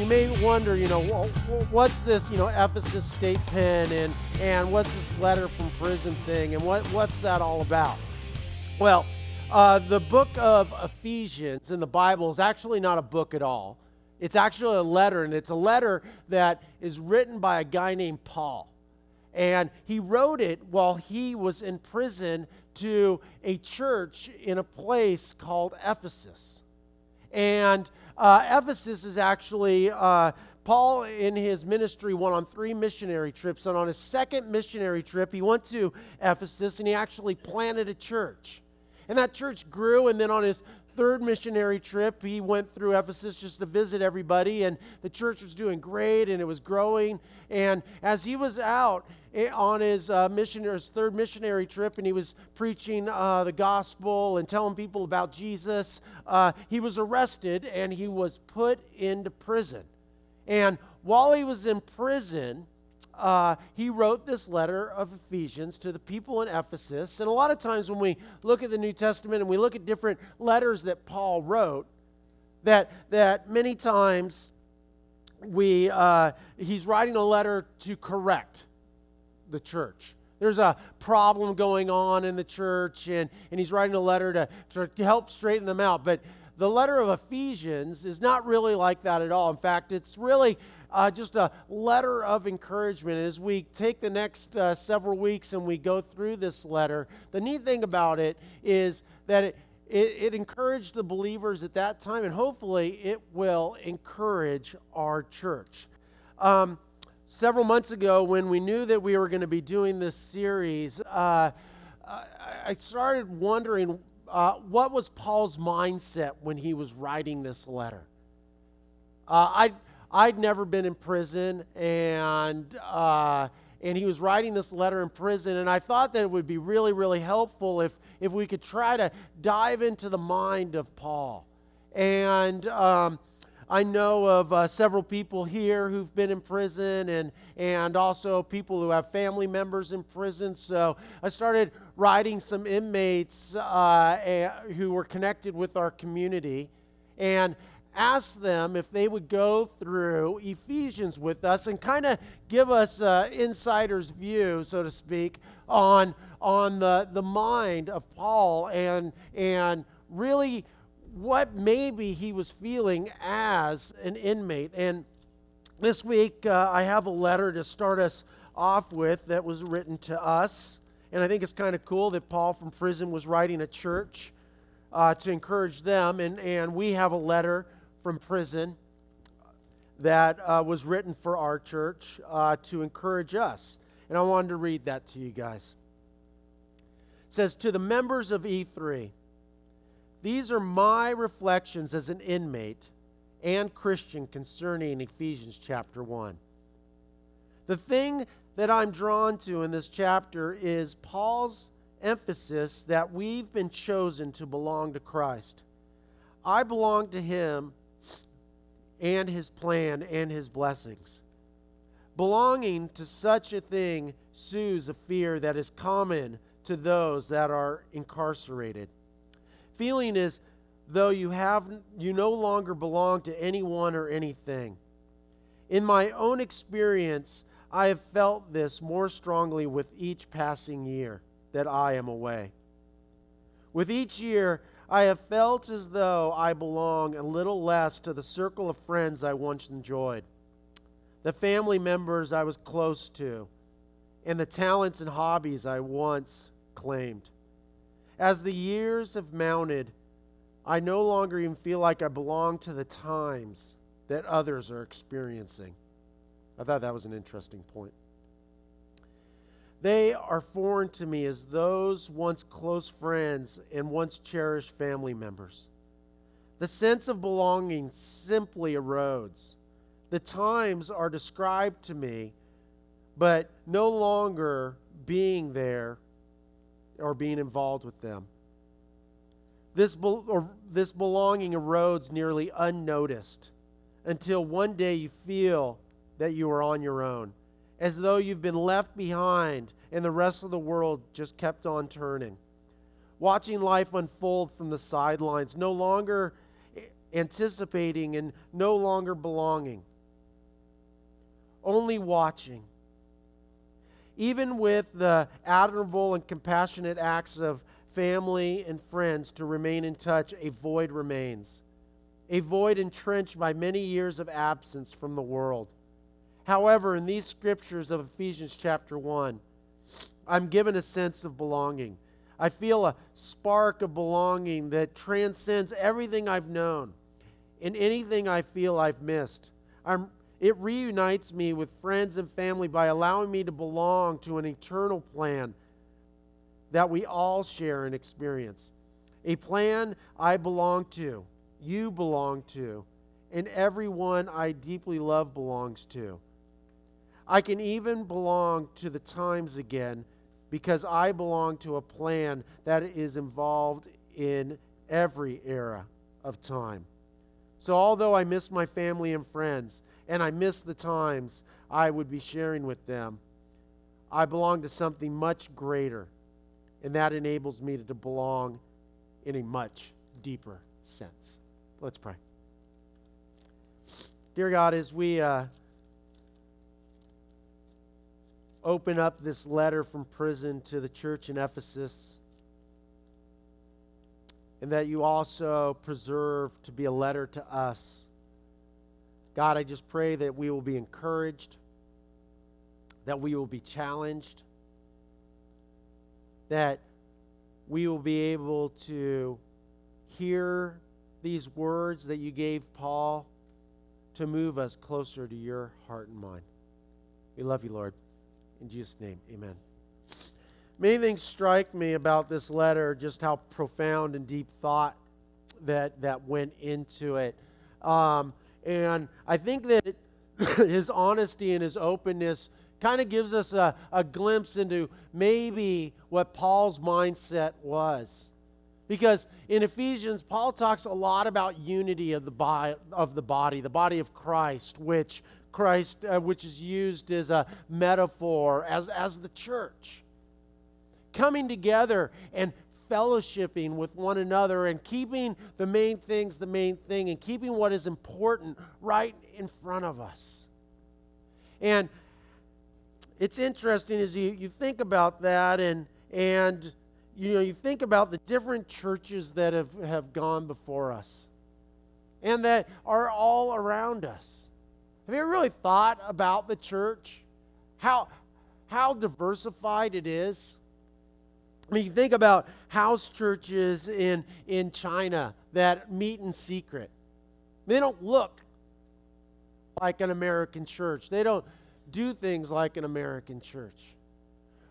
you may wonder, you know, what's this, you know, Ephesus state pen and, and what's this letter from prison thing and what, what's that all about? Well, uh, the book of Ephesians in the Bible is actually not a book at all. It's actually a letter, and it's a letter that is written by a guy named Paul. And he wrote it while he was in prison to a church in a place called Ephesus. And uh, Ephesus is actually, uh, Paul in his ministry went on three missionary trips. And on his second missionary trip, he went to Ephesus and he actually planted a church. And that church grew. And then on his third missionary trip, he went through Ephesus just to visit everybody, and the church was doing great and it was growing. And as he was out on his uh, his third missionary trip, and he was preaching uh, the gospel and telling people about Jesus, uh, he was arrested and he was put into prison. And while he was in prison, uh, he wrote this letter of Ephesians to the people in Ephesus. And a lot of times when we look at the New Testament and we look at different letters that Paul wrote, that, that many times we, uh, he's writing a letter to correct the church. There's a problem going on in the church, and, and he's writing a letter to, to help straighten them out. But the letter of Ephesians is not really like that at all. In fact, it's really uh, just a letter of encouragement. As we take the next uh, several weeks and we go through this letter, the neat thing about it is that it, it, it encouraged the believers at that time, and hopefully it will encourage our church. Um, several months ago, when we knew that we were going to be doing this series, uh, I started wondering uh, what was Paul's mindset when he was writing this letter. Uh, I I'd never been in prison, and uh, and he was writing this letter in prison, and I thought that it would be really, really helpful if if we could try to dive into the mind of Paul. And um, I know of uh, several people here who've been in prison, and and also people who have family members in prison. So I started writing some inmates uh, who were connected with our community, and asked them if they would go through Ephesians with us and kind of give us an insider's view, so to speak, on, on the, the mind of Paul and, and really what maybe he was feeling as an inmate. And this week, uh, I have a letter to start us off with that was written to us. And I think it's kind of cool that Paul from prison was writing a church uh, to encourage them. And, and we have a letter from prison that uh, was written for our church uh, to encourage us. And I wanted to read that to you guys. It says, To the members of E3, these are my reflections as an inmate and Christian concerning Ephesians chapter 1. The thing that I'm drawn to in this chapter is Paul's emphasis that we've been chosen to belong to Christ. I belong to him and his plan and his blessings. Belonging to such a thing soothes a fear that is common to those that are incarcerated. Feeling is though you have you no longer belong to anyone or anything. In my own experience, I have felt this more strongly with each passing year that I am away. With each year, I have felt as though I belong a little less to the circle of friends I once enjoyed, the family members I was close to, and the talents and hobbies I once claimed. As the years have mounted, I no longer even feel like I belong to the times that others are experiencing. I thought that was an interesting point. They are foreign to me as those once close friends and once cherished family members. The sense of belonging simply erodes. The times are described to me, but no longer being there or being involved with them. This, be- this belonging erodes nearly unnoticed until one day you feel that you are on your own as though you've been left behind and the rest of the world just kept on turning. Watching life unfold from the sidelines, no longer anticipating and no longer belonging. only watching. Even with the admirable and compassionate acts of family and friends to remain in touch, a void remains. A void entrenched by many years of absence from the world. However, in these scriptures of Ephesians chapter 1, I'm given a sense of belonging. I feel a spark of belonging that transcends everything I've known and anything I feel I've missed. I'm, it reunites me with friends and family by allowing me to belong to an eternal plan that we all share and experience. A plan I belong to, you belong to, and everyone I deeply love belongs to. I can even belong to the times again because I belong to a plan that is involved in every era of time. So, although I miss my family and friends, and I miss the times I would be sharing with them, I belong to something much greater and that enables me to belong in a much deeper sense. Let's pray. Dear God, as we uh, open up this letter from prison to the church in Ephesus, and that you also preserve to be a letter to us. God, I just pray that we will be encouraged, that we will be challenged, that we will be able to hear these words that you gave Paul to move us closer to your heart and mind. We love you, Lord. In Jesus' name, amen. Many things strike me about this letter, just how profound and deep thought that, that went into it. Um, and I think that his honesty and his openness kind of gives us a, a glimpse into maybe what Paul's mindset was. Because in Ephesians, Paul talks a lot about unity of the, body, of the body, the body of Christ, which Christ, uh, which is used as a metaphor, as, as the church. Coming together and fellowshipping with one another and keeping the main things the main thing and keeping what is important right in front of us. And it's interesting as you, you think about that and and you know you think about the different churches that have, have gone before us and that are all around us. Have you ever really thought about the church? How how diversified it is? I mean, you think about house churches in, in China that meet in secret. They don't look like an American church. They don't do things like an American church.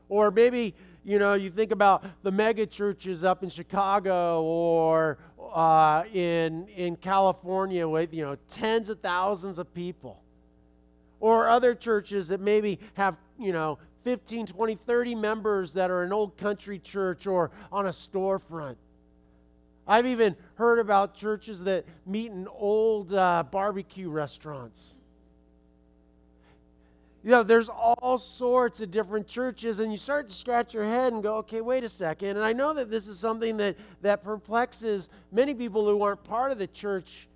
Or maybe, you know, you think about the mega churches up in Chicago or uh, in, in California with, you know, tens of thousands of people. Or other churches that maybe have, you know, 15, 20, 30 members that are an old country church or on a storefront. I've even heard about churches that meet in old uh, barbecue restaurants you know, there's all sorts of different churches, and you start to scratch your head and go, okay, wait a second. And I know that this is something that, that perplexes many people who aren't part of the church.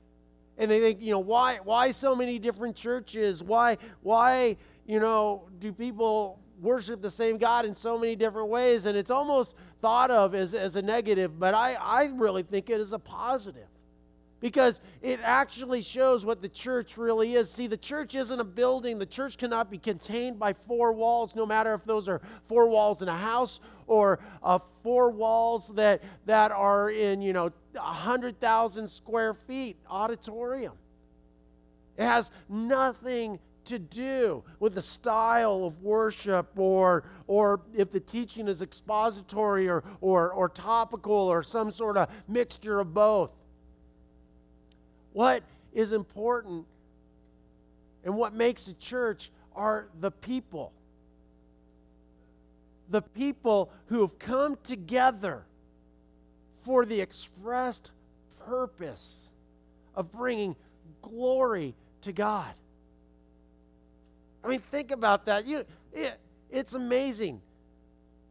And they think, you know, why, why so many different churches? Why, why, you know, do people worship the same God in so many different ways? And it's almost thought of as, as a negative, but I, I really think it is a positive because it actually shows what the church really is. See, the church isn't a building, the church cannot be contained by four walls, no matter if those are four walls in a house or uh, four walls that, that are in, you know, 100,000 square feet auditorium. It has nothing to do with the style of worship or, or if the teaching is expository or, or, or topical or some sort of mixture of both. What is important and what makes a church are the people. The people who have come together for the expressed purpose of bringing glory to God. I mean, think about that. You, it, it's amazing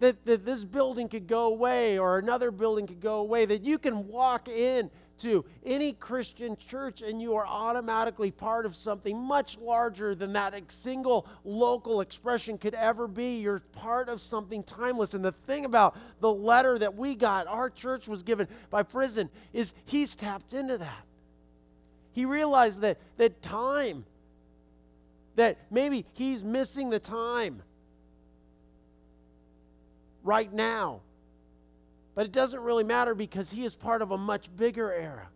that, that this building could go away or another building could go away, that you can walk in to any Christian church, and you are automatically part of something much larger than that single local expression could ever be. You're part of something timeless. And the thing about the letter that we got, our church was given by prison, is he's tapped into that. He realized that, that time, that maybe he's missing the time right now. But it doesn't really matter because he is part of a much bigger era.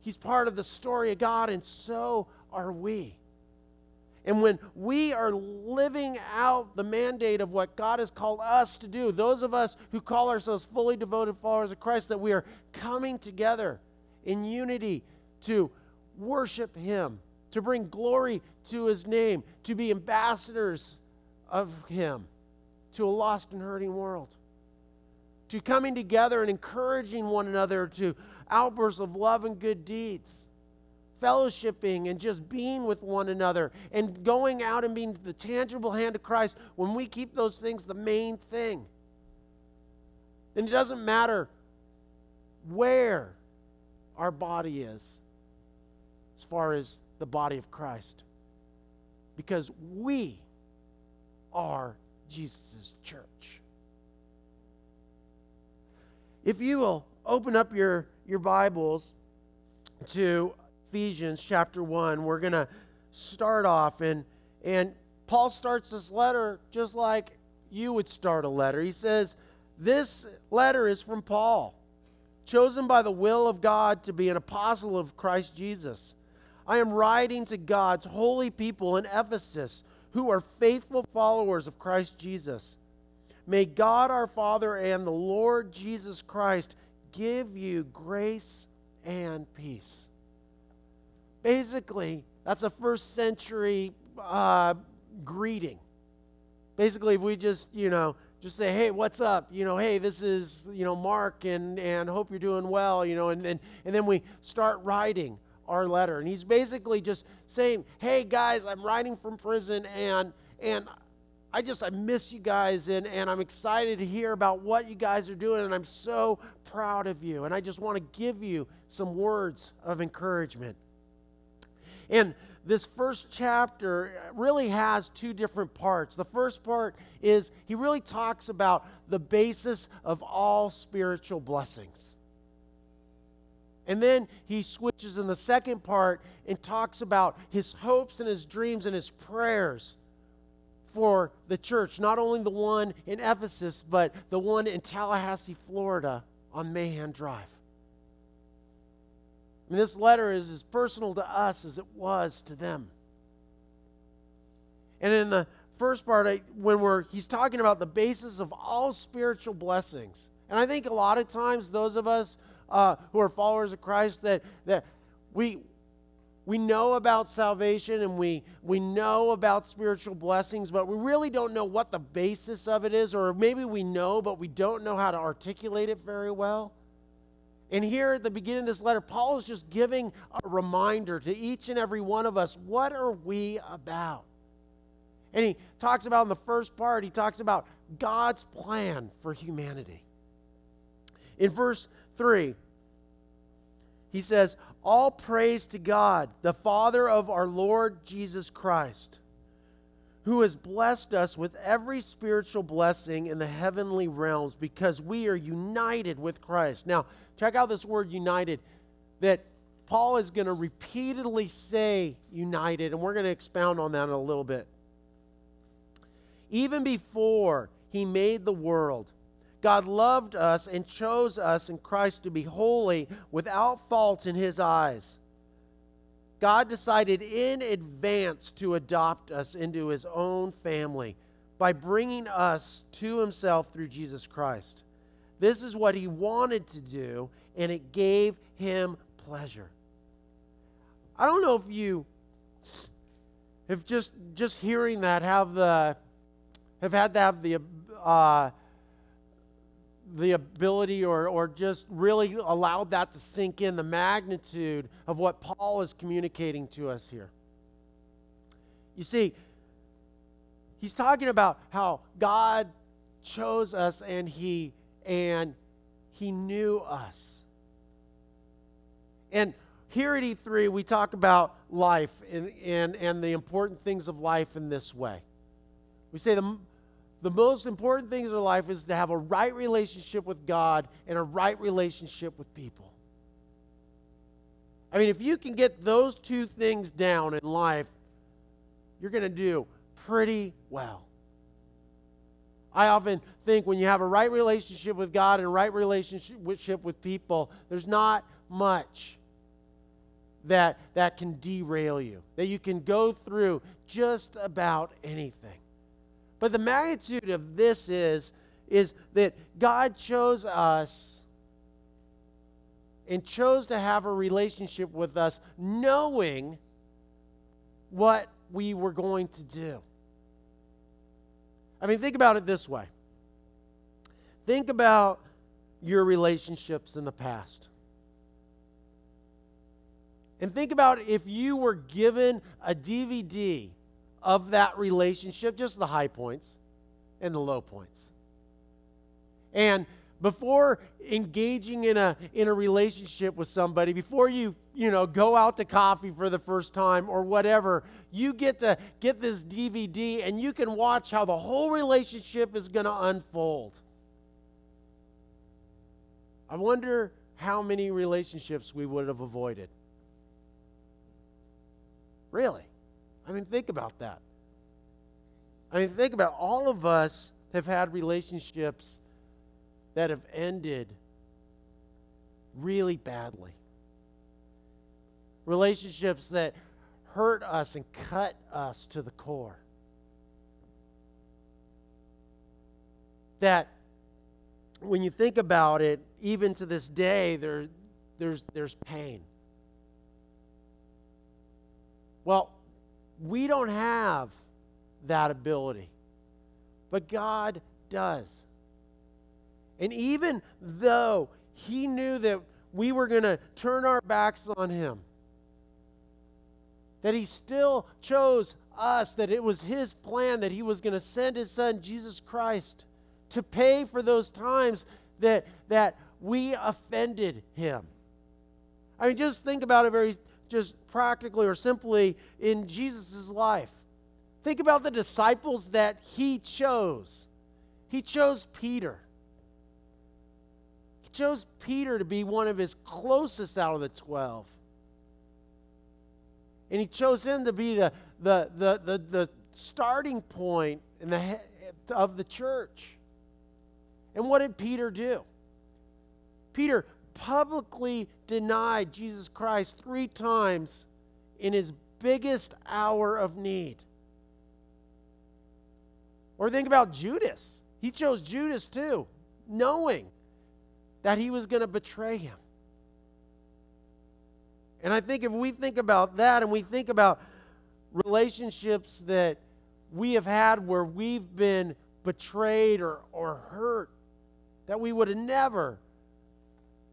He's part of the story of God, and so are we. And when we are living out the mandate of what God has called us to do, those of us who call ourselves fully devoted followers of Christ, that we are coming together in unity to worship Him, to bring glory to His name, to be ambassadors of Him to a lost and hurting world. To coming together and encouraging one another to outbursts of love and good deeds. Fellowshipping and just being with one another and going out and being the tangible hand of Christ when we keep those things the main thing. Then it doesn't matter where our body is as far as the body of Christ because we are Jesus' church. If you will open up your, your Bibles to Ephesians chapter 1, we're going to start off. And, and Paul starts this letter just like you would start a letter. He says, This letter is from Paul, chosen by the will of God to be an apostle of Christ Jesus. I am writing to God's holy people in Ephesus who are faithful followers of Christ Jesus. May God our Father and the Lord Jesus Christ give you grace and peace. Basically, that's a first century uh, greeting. Basically, if we just, you know, just say, hey, what's up? You know, hey, this is, you know, Mark and, and hope you're doing well, you know, and, and, and then we start writing our letter. And he's basically just saying, hey guys, I'm writing from prison and and I just I miss you guys and, and I'm excited to hear about what you guys are doing and I'm so proud of you. And I just want to give you some words of encouragement. And this first chapter really has two different parts. The first part is he really talks about the basis of all spiritual blessings. And then he switches in the second part and talks about his hopes and his dreams and his prayers for the church, not only the one in Ephesus, but the one in Tallahassee, Florida on Mahan Drive. This letter is as personal to us as it was to them. And in the first part, when we're he's talking about the basis of all spiritual blessings, and I think a lot of times those of us uh, who are followers of Christ that, that we, we know about salvation and we, we know about spiritual blessings, but we really don't know what the basis of it is, or maybe we know, but we don't know how to articulate it very well. And here at the beginning of this letter, Paul is just giving a reminder to each and every one of us what are we about? And he talks about in the first part, he talks about God's plan for humanity. In verse 3, he says, All praise to God, the Father of our Lord Jesus Christ, who has blessed us with every spiritual blessing in the heavenly realms because we are united with Christ. Now, check out this word united that Paul is going to repeatedly say united, and we're going to expound on that in a little bit. Even before he made the world, God loved us and chose us in Christ to be holy without fault in his eyes. God decided in advance to adopt us into his own family by bringing us to himself through Jesus Christ. This is what he wanted to do, and it gave him pleasure. I don't know if you have just just hearing that have the have had to have the uh, the ability or, or just really allowed that to sink in the magnitude of what Paul is communicating to us here. You see, he's talking about how God chose us and he and he knew us. And here at E3, we talk about life and, and, and the important things of life in this way. We say the, the most important things in life is to have a right relationship with God and a right relationship with people. I mean, if you can get those two things down in life, you're going to do pretty well. I often think when you have a right relationship with God and a right relationship with people, there's not much that, that can derail you, that you can go through just about anything. But the magnitude of this is, is that God chose us and chose to have a relationship with us knowing what we were going to do. I mean, think about it this way think about your relationships in the past. And think about if you were given a DVD of that relationship, just the high points and the low points. And before engaging in a in a relationship with somebody before you you know go out to coffee for the first time or whatever you get to get this DVD and you can watch how the whole relationship is going to unfold. I wonder how many relationships we would have avoided. Really i mean think about that i mean think about all of us have had relationships that have ended really badly. Relationships that hurt us and cut us to the core. That when you think about it, even to this day, there, there's, there's pain. Well, we don't have that ability, but God does. And even though he knew that we were going to turn our backs on him, that he still chose us, that it was his plan that he was going to send his son, Jesus Christ, to pay for those times that, that we offended him. I mean, just think about it very just practically or simply in Jesus' life. Think about the disciples that he chose. He chose Peter He chose Peter to be one of his closest out of the 12. And he chose him to be the, the, the, the, the starting point in the, of the church. And what did Peter do? Peter publicly denied Jesus Christ three times in his biggest hour of need. Or think about Judas. He chose Judas too, knowing that he was going to betray him. And I think if we think about that and we think about relationships that we have had where we've been betrayed or, or hurt, that we would have never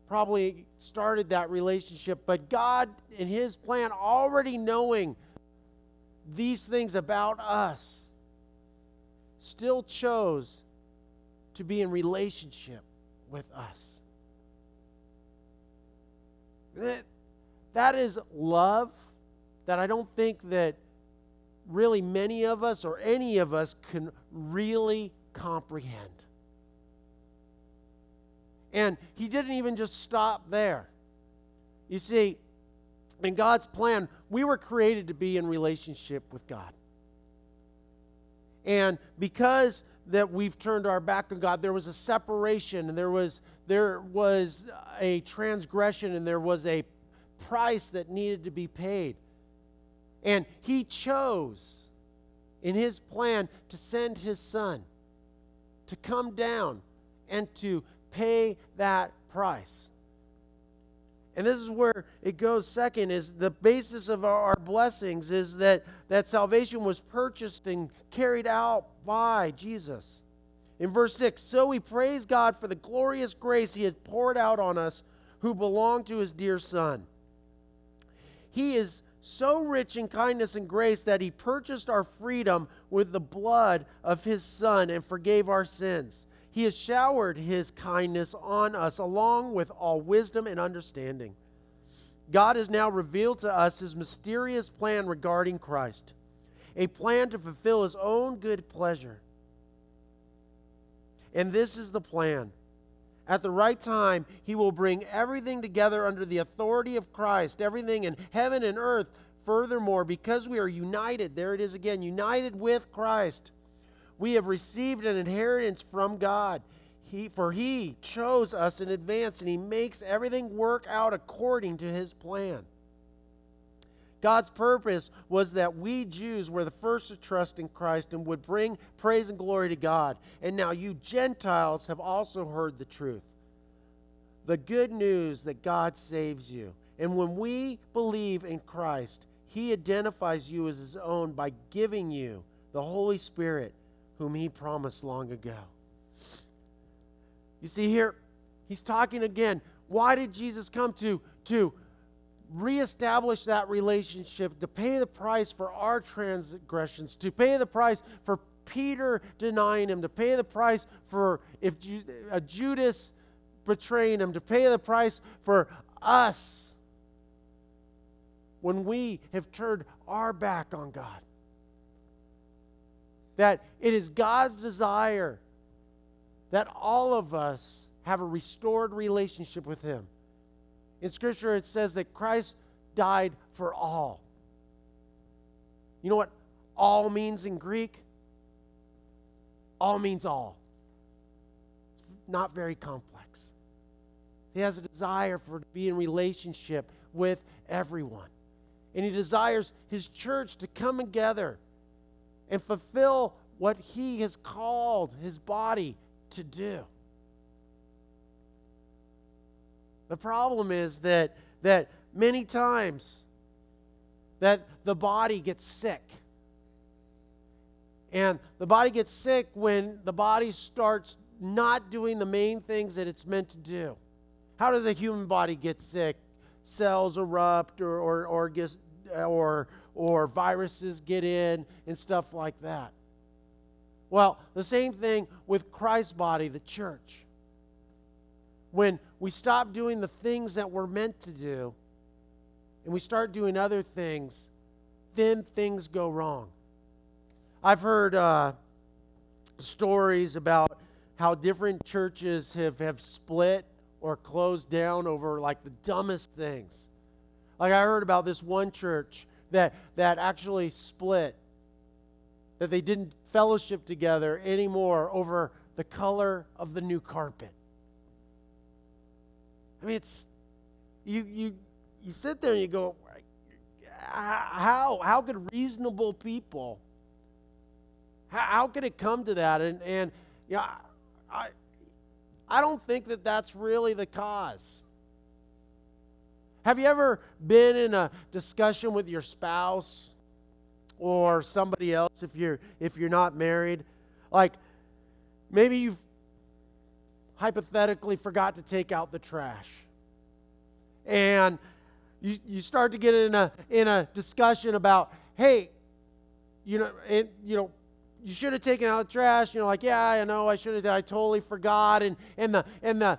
probably started that relationship. But God, in His plan, already knowing these things about us, still chose to be in relationship with us. That, that is love that I don't think that really many of us or any of us can really comprehend. And he didn't even just stop there. You see, in God's plan, we were created to be in relationship with God. And because that we've turned our back on God, there was a separation and there was there was a transgression and there was a price that needed to be paid. And he chose in his plan to send his son to come down and to pay that price. And this is where it goes second is the basis of our, blessings is that, that salvation was purchased and carried out by Jesus. In verse 6, so we praise God for the glorious grace he had poured out on us who belong to his dear Son. He is so rich in kindness and grace that he purchased our freedom with the blood of his Son and forgave our sins. He has showered his kindness on us along with all wisdom and understanding. God has now revealed to us his mysterious plan regarding Christ, a plan to fulfill his own good pleasure. And this is the plan. At the right time, he will bring everything together under the authority of Christ, everything in heaven and earth. Furthermore, because we are united, there it is again, united with Christ, we have received an inheritance from God. He, for he chose us in advance and he makes everything work out according to his plan. God's purpose was that we Jews were the first to trust in Christ and would bring praise and glory to God. And now you Gentiles have also heard the truth. The good news that God saves you. And when we believe in Christ, he identifies you as his own by giving you the Holy Spirit, whom he promised long ago. You see here, he's talking again. Why did Jesus come to, to reestablish that relationship, to pay the price for our transgressions, to pay the price for Peter denying him, to pay the price for if uh, Judas betraying him, to pay the price for us when we have turned our back on God. That it is God's desire that all of us have a restored relationship with Him. In Scripture, it says that Christ died for all. You know what all means in Greek? All means all. It's not very complex. He has a desire for to be in relationship with everyone. And he desires his church to come together and fulfill what he has called his body to do. The problem is that, that many times that the body gets sick. And the body gets sick when the body starts not doing the main things that it's meant to do. How does a human body get sick? Cells erupt or, or, or, or, or viruses get in and stuff like that. Well, the same thing with Christ's body, the church. When we stop doing the things that we're meant to do and we start doing other things, then things go wrong. I've heard uh, stories about how different churches have, have split or closed down over like the dumbest things. Like I heard about this one church that, that actually split, that they didn't fellowship together anymore over the color of the new carpet. I mean, it's you you you sit there and you go, how how could reasonable people how, how could it come to that? And and yeah, I I don't think that that's really the cause. Have you ever been in a discussion with your spouse or somebody else if you're if you're not married? Like maybe you've hypothetically forgot to take out the trash. And you, you start to get in a in a discussion about, hey, you know, and you know, you should have taken out the trash. You know, like, yeah, I know I should have, I totally forgot. And and the and the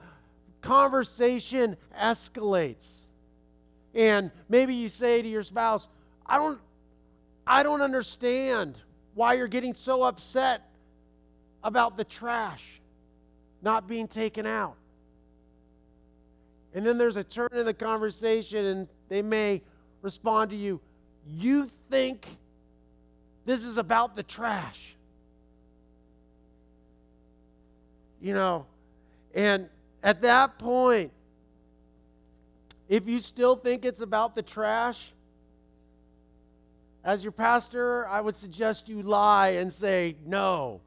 conversation escalates. And maybe you say to your spouse, I don't I don't understand why you're getting so upset about the trash not being taken out. And then there's a turn in the conversation, and they may respond to you, You think this is about the trash? You know, and at that point, if you still think it's about the trash, as your pastor, I would suggest you lie and say no.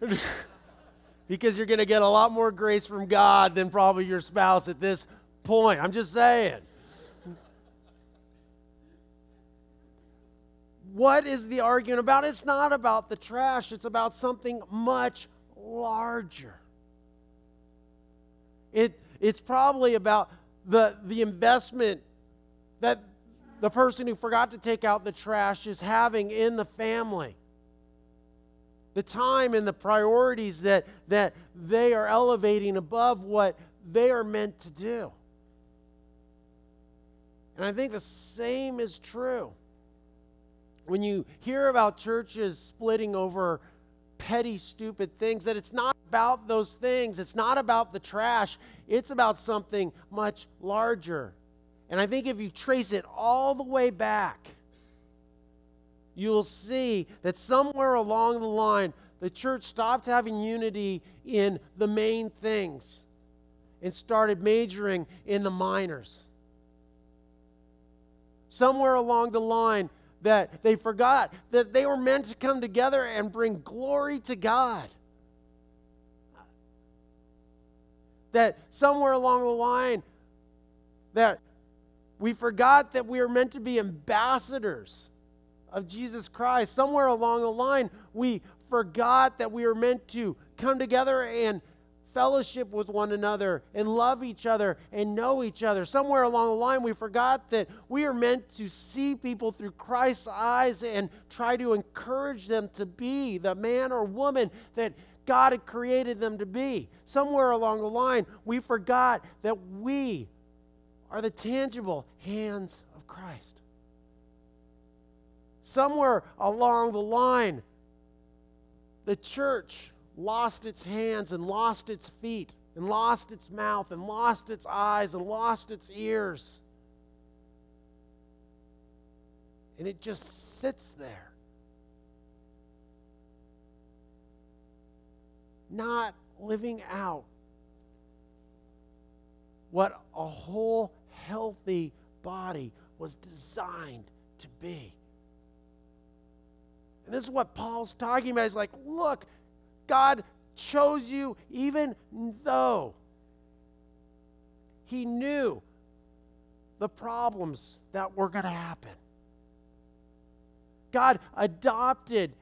because you're going to get a lot more grace from God than probably your spouse at this point. I'm just saying. what is the argument about? It's not about the trash, it's about something much larger. It, it's probably about the, the investment that the person who forgot to take out the trash is having in the family the time and the priorities that, that they are elevating above what they are meant to do. And I think the same is true. When you hear about churches splitting over petty, stupid things, that it's not about those things, it's not about the trash, it's about something much larger. And I think if you trace it all the way back, you'll see that somewhere along the line, the church stopped having unity in the main things and started majoring in the minors. Somewhere along the line, that they forgot that they were meant to come together and bring glory to God. That somewhere along the line, that we forgot that we are meant to be ambassadors of Jesus Christ. Somewhere along the line, we forgot that we are meant to come together and fellowship with one another and love each other and know each other. Somewhere along the line, we forgot that we are meant to see people through Christ's eyes and try to encourage them to be the man or woman that God had created them to be. Somewhere along the line, we forgot that we are the tangible hands of Christ. Somewhere along the line, the church lost its hands and lost its feet and lost its mouth and lost its eyes and lost its ears. And it just sits there. Not living out what a whole healthy body was designed to be. And this is what Paul's talking about. He's like, look, God chose you even though He knew the problems that were going to happen. God adopted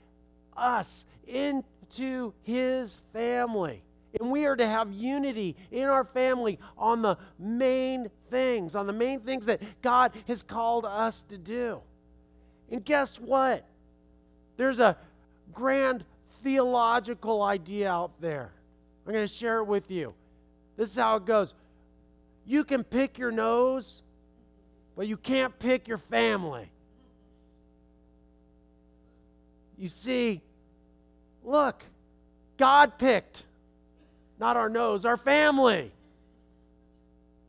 us into To his family. And we are to have unity in our family on the main things, on the main things that God has called us to do. And guess what? There's a grand theological idea out there. I'm going to share it with you. This is how it goes you can pick your nose, but you can't pick your family. You see, look, God picked, not our nose, our family.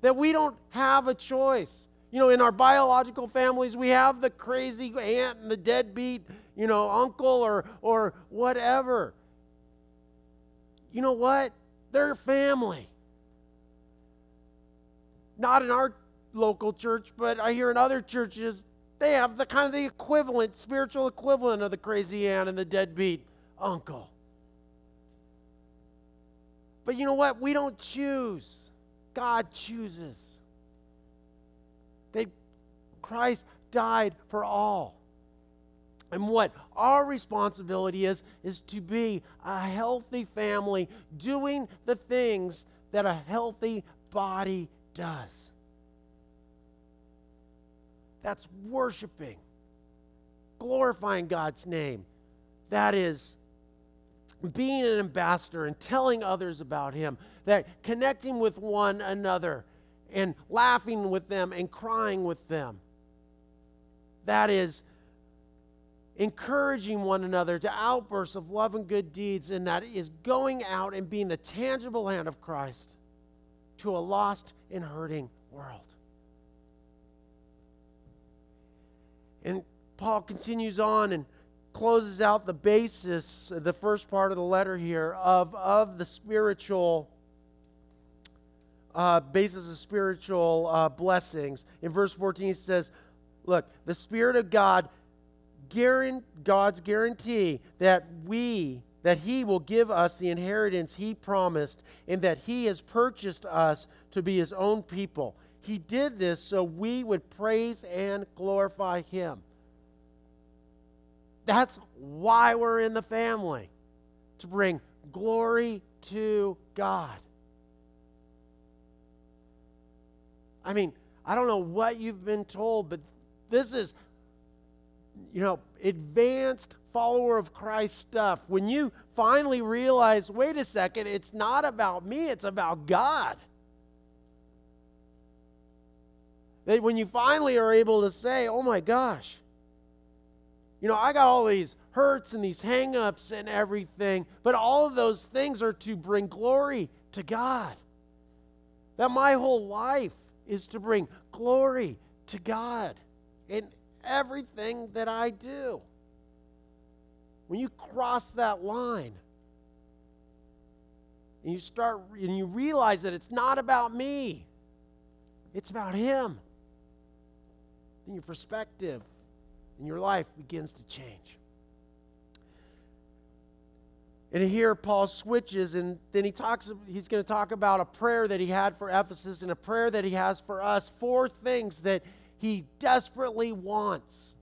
That we don't have a choice. You know, in our biological families, we have the crazy aunt and the deadbeat you know, uncle or, or whatever. You know what? They're family. Not in our local church, but I hear in other churches, they have the kind of the equivalent, spiritual equivalent of the crazy aunt and the deadbeat uncle. But you know what? We don't choose. God chooses. They Christ died for all. And what our responsibility is, is to be a healthy family doing the things that a healthy body does. That's worshiping, glorifying God's name. That is being an ambassador and telling others about Him, that connecting with one another and laughing with them and crying with them. That is encouraging one another to outbursts of love and good deeds, and that is going out and being the tangible hand of Christ to a lost and hurting world. And Paul continues on and closes out the basis, the first part of the letter here, of, of the spiritual uh, basis of spiritual uh, blessings. In verse 14, he says, Look, the Spirit of God God's guarantee that we that he will give us the inheritance he promised and that he has purchased us to be his own people. He did this so we would praise and glorify him. That's why we're in the family, to bring glory to God. I mean, I don't know what you've been told, but this is you know, advanced follower of Christ stuff, when you finally realize, wait a second, it's not about me, it's about God. That when you finally are able to say, oh my gosh, you know, I got all these hurts and these hangups and everything, but all of those things are to bring glory to God. That my whole life is to bring glory to God in everything that I do. When you cross that line and you start and you realize that it's not about me, it's about Him, then your perspective in your life begins to change. And here Paul switches, and then he talks, he's going to talk about a prayer that he had for Ephesus and a prayer that he has for us. Four things that he desperately wants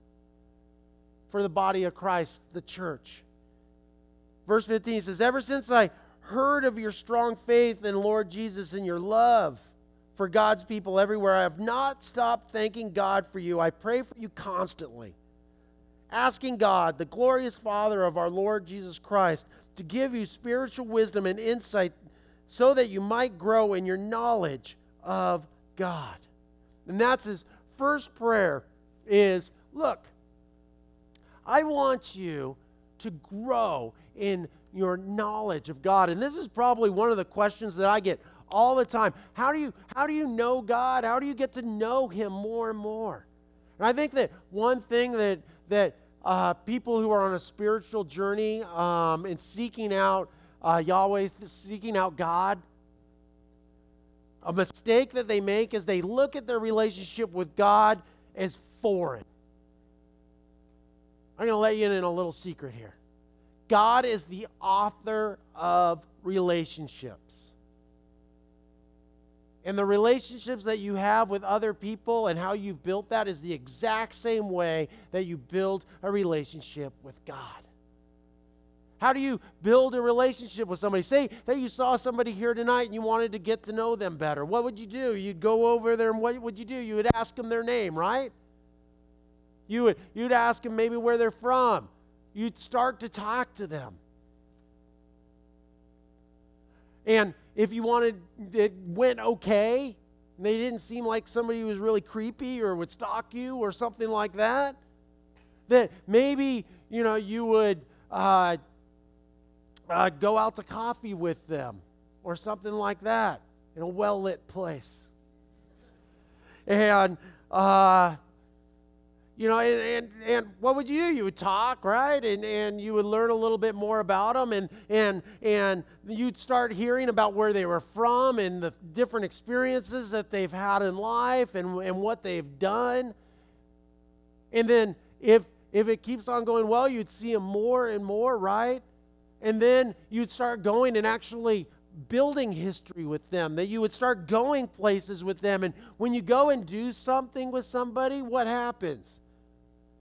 for the body of Christ, the church. Verse 15 says, Ever since I heard of your strong faith in Lord Jesus and your love for God's people everywhere, I have not stopped thanking God for you. I pray for you constantly, asking God, the glorious Father of our Lord Jesus Christ, to give you spiritual wisdom and insight so that you might grow in your knowledge of God. And that's his first prayer is, look, I want you to grow in your knowledge of God. And this is probably one of the questions that I get all the time. How do you how do you know God? How do you get to know him more and more? And I think that one thing that that uh, people who are on a spiritual journey um, and seeking out uh, Yahweh, seeking out God, a mistake that they make is they look at their relationship with God as foreign. I'm going to let you in a little secret here. God is the author of relationships. And the relationships that you have with other people and how you've built that is the exact same way that you build a relationship with God. How do you build a relationship with somebody? Say that you saw somebody here tonight and you wanted to get to know them better. What would you do? You'd go over there and what would you do? You would ask them their name, right? You would, you'd ask them maybe where they're from. You'd start to talk to them. And if you wanted, it went okay, and they didn't seem like somebody who was really creepy or would stalk you or something like that, that maybe, you know, you would uh, uh, go out to coffee with them or something like that in a well lit place. And, uh, you know, and, and, and, what would you do? You would talk, right? And, and you would learn a little bit more about them, and, and, and you'd start hearing about where they were from and the different experiences that they've had in life and, and what they've done. And then if, if it keeps on going well, you'd see them more and more, right? And then you'd start going and actually building history with them, that you would start going places with them. And when you go and do something with somebody, what happens?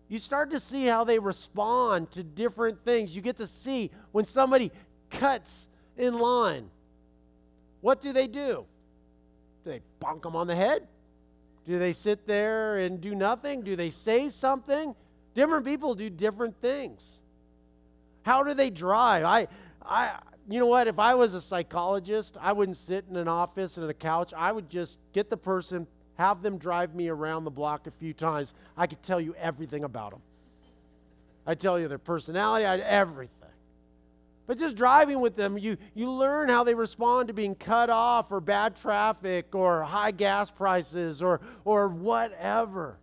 You start to see how they respond to different things. You get to see when somebody cuts in line. What do they do? Do they bonk them on the head? Do they sit there and do nothing? Do they say something? Different people do different things. How do they drive? I, I, you know what? If I was a psychologist, I wouldn't sit in an office and a couch. I would just get the person, have them drive me around the block a few times. I could tell you everything about them. I tell you their personality, I, everything. But just driving with them, you, you learn how they respond to being cut off or bad traffic or high gas prices or, or whatever.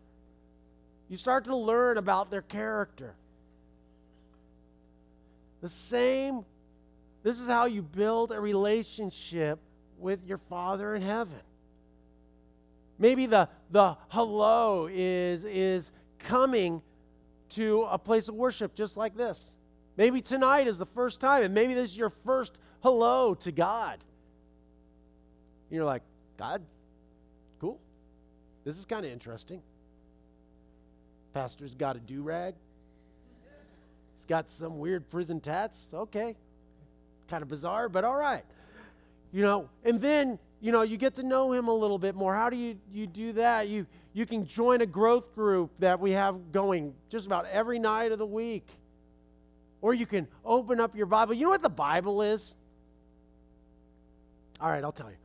You start to learn about their character. The same, this is how you build a relationship with your Father in heaven. Maybe the, the hello is, is coming to a place of worship just like this. Maybe tonight is the first time, and maybe this is your first hello to God. You're like, God, cool. This is kind of interesting. Pastor's got a do rag. He's got some weird prison tats. Okay. Kind of bizarre, but all right. You know, and then you know, you get to know him a little bit more. How do you, you do that? You, you can join a growth group that we have going just about every night of the week. Or you can open up your Bible. You know what the Bible is? All right, I'll tell you.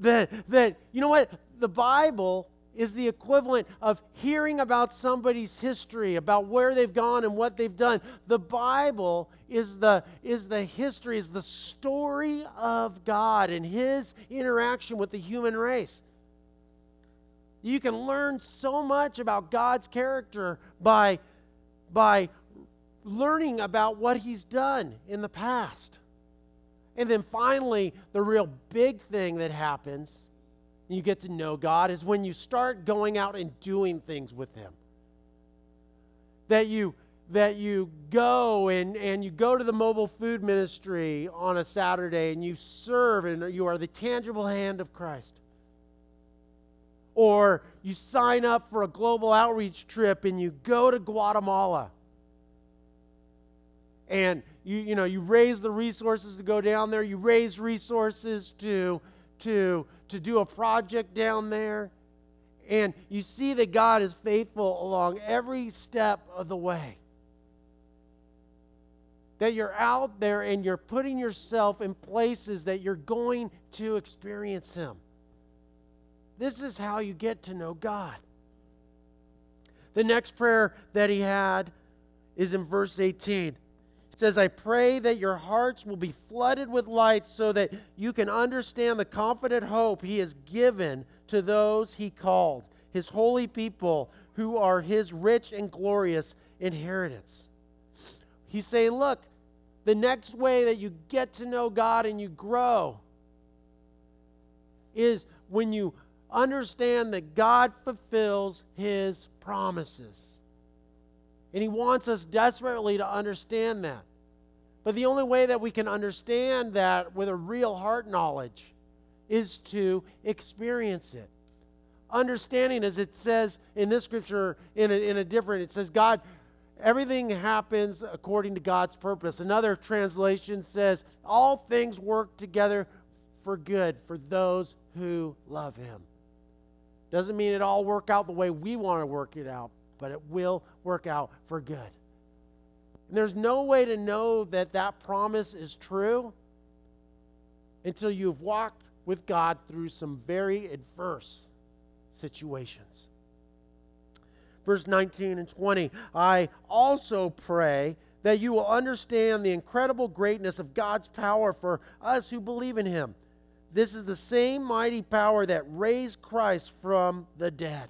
That, that you know what? The Bible is the equivalent of hearing about somebody's history, about where they've gone and what they've done. The Bible is the, is the history, is the story of God and his interaction with the human race. You can learn so much about God's character by, by learning about what he's done in the past. And then finally, the real big thing that happens, you get to know God, is when you start going out and doing things with him. That you that you go and, and you go to the mobile food ministry on a Saturday and you serve and you are the tangible hand of Christ. Or you sign up for a global outreach trip and you go to Guatemala and you, you know you raise the resources to go down there you raise resources to to to do a project down there. And you see that god is faithful along every step of the way. That you're out there and you're putting yourself in places that you're going to experience him. This is how you get to know god. The next prayer that he had is in verse 18 says, I pray that your hearts will be flooded with light so that you can understand the confident hope he has given to those he called, his holy people who are his rich and glorious inheritance. He's saying, Look, the next way that you get to know God and you grow is when you understand that God fulfills his promises. And he wants us desperately to understand that. But the only way that we can understand that with a real heart knowledge is to experience it. Understanding, as it says in this scripture, in a, in a different, it says, God, everything happens according to God's purpose. Another translation says, all things work together for good for those who love Him. Doesn't mean it all work out the way we want to work it out, but it will work out for good. And there's no way to know that that promise is true until you've walked with God through some very adverse situations. Verse 19 and 20 I also pray that you will understand the incredible greatness of God's power for us who believe in Him. This is the same mighty power that raised Christ from the dead.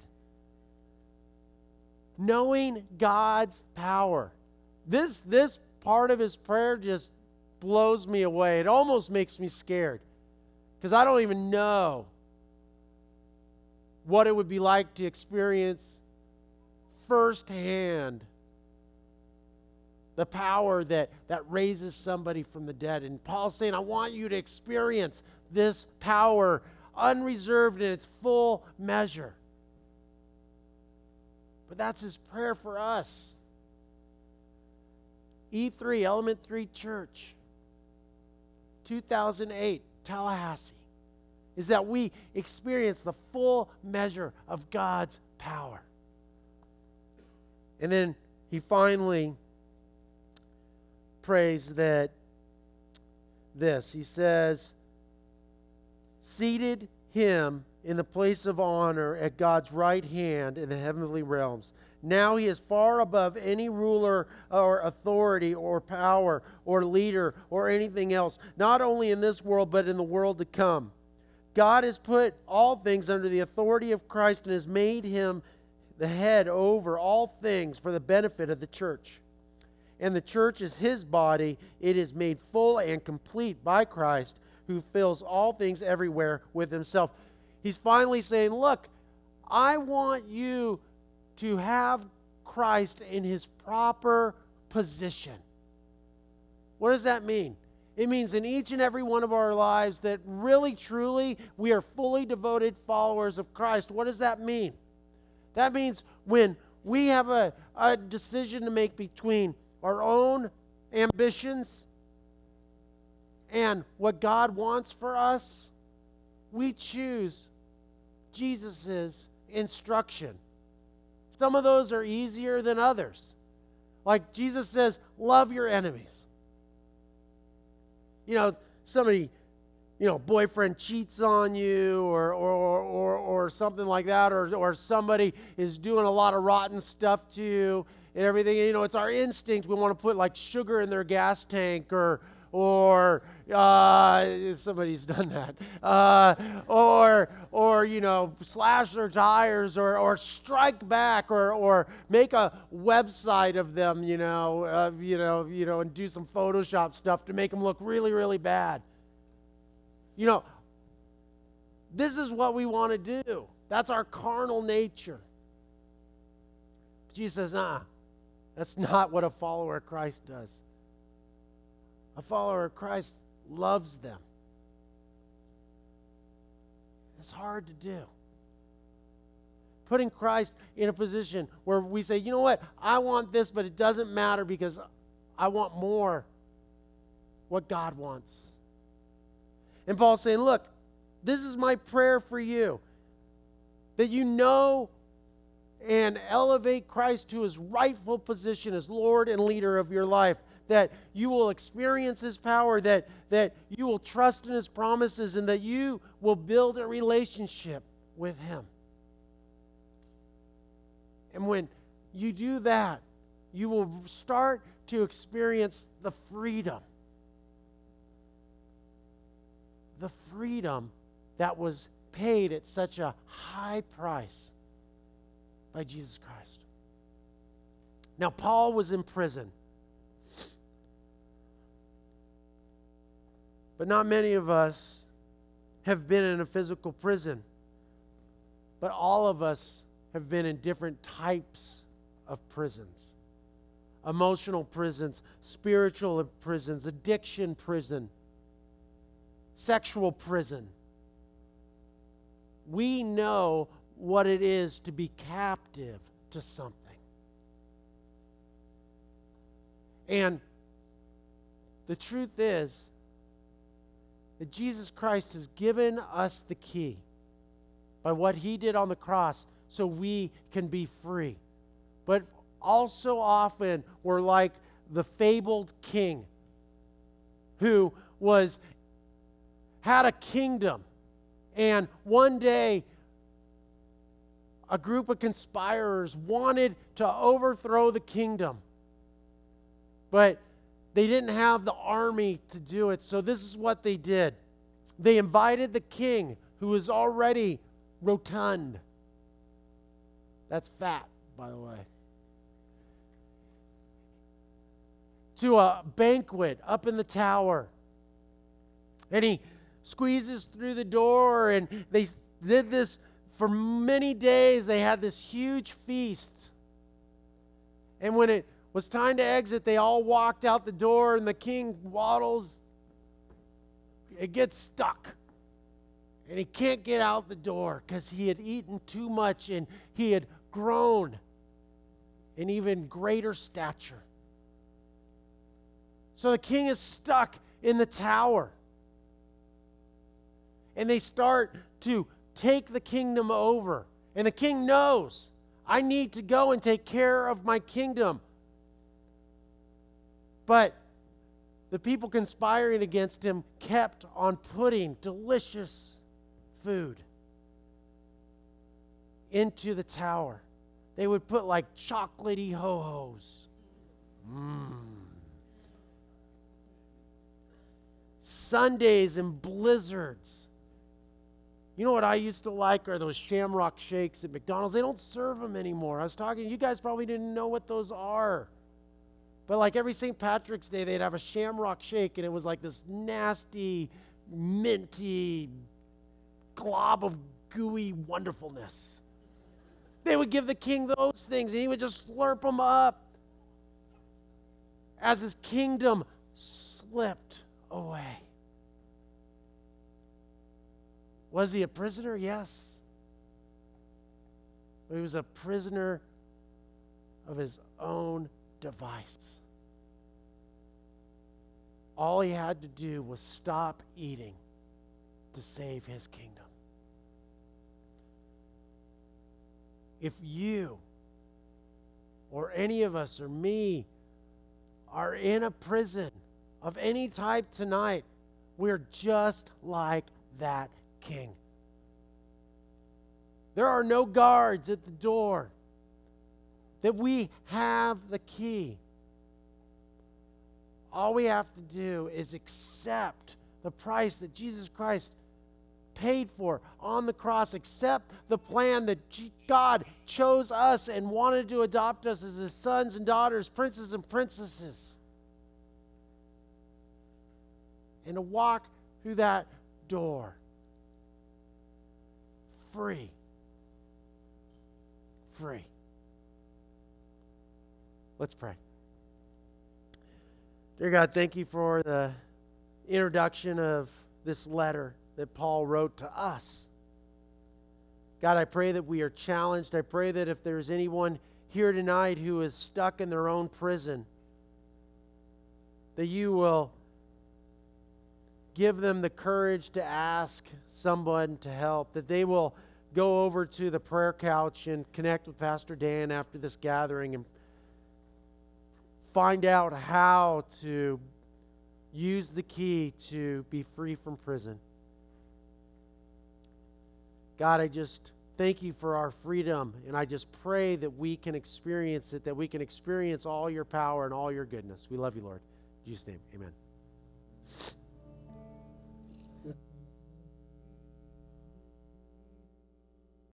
Knowing God's power this, this part of his prayer just blows me away. It almost makes me scared because I don't even know what it would be like to experience firsthand the power that, that raises somebody from the dead. And Paul's saying, I want you to experience this power unreserved in its full measure. But that's his prayer for us. E3, Element 3 Church, 2008, Tallahassee, is that we experience the full measure of God's power. And then he finally prays that this. He says, seated him in the place of honor at God's right hand in the heavenly realms now he is far above any ruler or authority or power or leader or anything else, not only in this world, but in the world to come. God has put all things under the authority of Christ and has made him the head over all things for the benefit of the church. And the church is his body, it is made full and complete by Christ, who fills all things everywhere with himself. He's finally saying, Look, I want you to have Christ in his proper position. What does that mean? It means in each and every one of our lives that really, truly, we are fully devoted followers of Christ. What does that mean? That means when we have a, a decision to make between our own ambitions and what God wants for us, we choose Jesus' instruction. Some of those are easier than others. Like Jesus says, love your enemies. You know, somebody, you know, boyfriend cheats on you or, or, or, or something like that, or, or somebody is doing a lot of rotten stuff to you and everything. You know, it's our instinct. We want to put like sugar in their gas tank or, or uh, somebody's done that. Uh, or, or, you know, slash their tires or, or strike back or, or make a website of them, you know, uh, you know, you know, and do some Photoshop stuff to make them look really, really bad. You know, this is what we want to do. That's our carnal nature. Jesus says, nah, that's not what a follower of Christ does. A follower of Christ loves them. It's hard to do. Putting Christ in a position where we say, you know what, I want this, but it doesn't matter because I want more what God wants. And Paul's saying, look, this is my prayer for you that you know and elevate Christ to his rightful position as Lord and leader of your life. That you will experience his power, that, that you will trust in his promises, and that you will build a relationship with him. And when you do that, you will start to experience the freedom. The freedom that was paid at such a high price by Jesus Christ. Now, Paul was in prison. But not many of us have been in a physical prison. But all of us have been in different types of prisons emotional prisons, spiritual prisons, addiction prison, sexual prison we know what it is to be captive to something. And the truth is that Jesus Christ has given us the key by what he did on the cross so we can be free. But also often we're like the fabled king who was had a kingdom and one day, a group of conspirators wanted to overthrow the kingdom, but they didn't have the army to do it. So, this is what they did they invited the king, who was already rotund. That's fat, by the way. To a banquet up in the tower. And he squeezes through the door, and they did this for many days. They had this huge feast. And when it was time to exit, they all walked out the door, and the king waddles. It gets stuck. And he can't get out the door because he had eaten too much and he had grown in even greater stature. So the king is stuck in the tower and they start to take the kingdom over. And the king knows, I need to go and take care of my kingdom. But the people conspiring against him kept on putting delicious food into the tower. They would put like chocolatey ho hos. Mmm. sundaes and blizzards. You know what I used to like are those shamrock shakes at McDonald's. They don't serve them anymore. I was talking, you guys probably didn't know what those are. But like every St. Patrick's Day, they'd have a shamrock shake, and it was like this nasty, minty glob of gooey wonderfulness. They would give the king those things, and he would just slurp them up as his kingdom slipped away. Was he a prisoner? Yes. He was a prisoner of his own device. All he had to do was stop eating to save his kingdom. If you or any of us or me are in a prison of any type tonight, we're just like that king. There are no guards at the door. That we have the key. All we have to do is accept the price that Jesus Christ paid for on the cross, accept the plan that God chose us and wanted to adopt us as his sons and daughters, princes and princesses. And to walk through that door free. Free. Let's pray. Dear God, thank you for the introduction of this letter that Paul wrote to us. God, I pray that we are challenged. I pray that if there's anyone here tonight who is stuck in their own prison, that you will give them the courage to ask someone to help, that they will go over to the prayer couch and connect with Pastor Dan after this gathering and find out how to use the key to be free from prison. God, I just thank you for our freedom, and I just pray that we can experience it, that we can experience all your power and all your goodness. We love you, Lord. In Jesus' name, amen.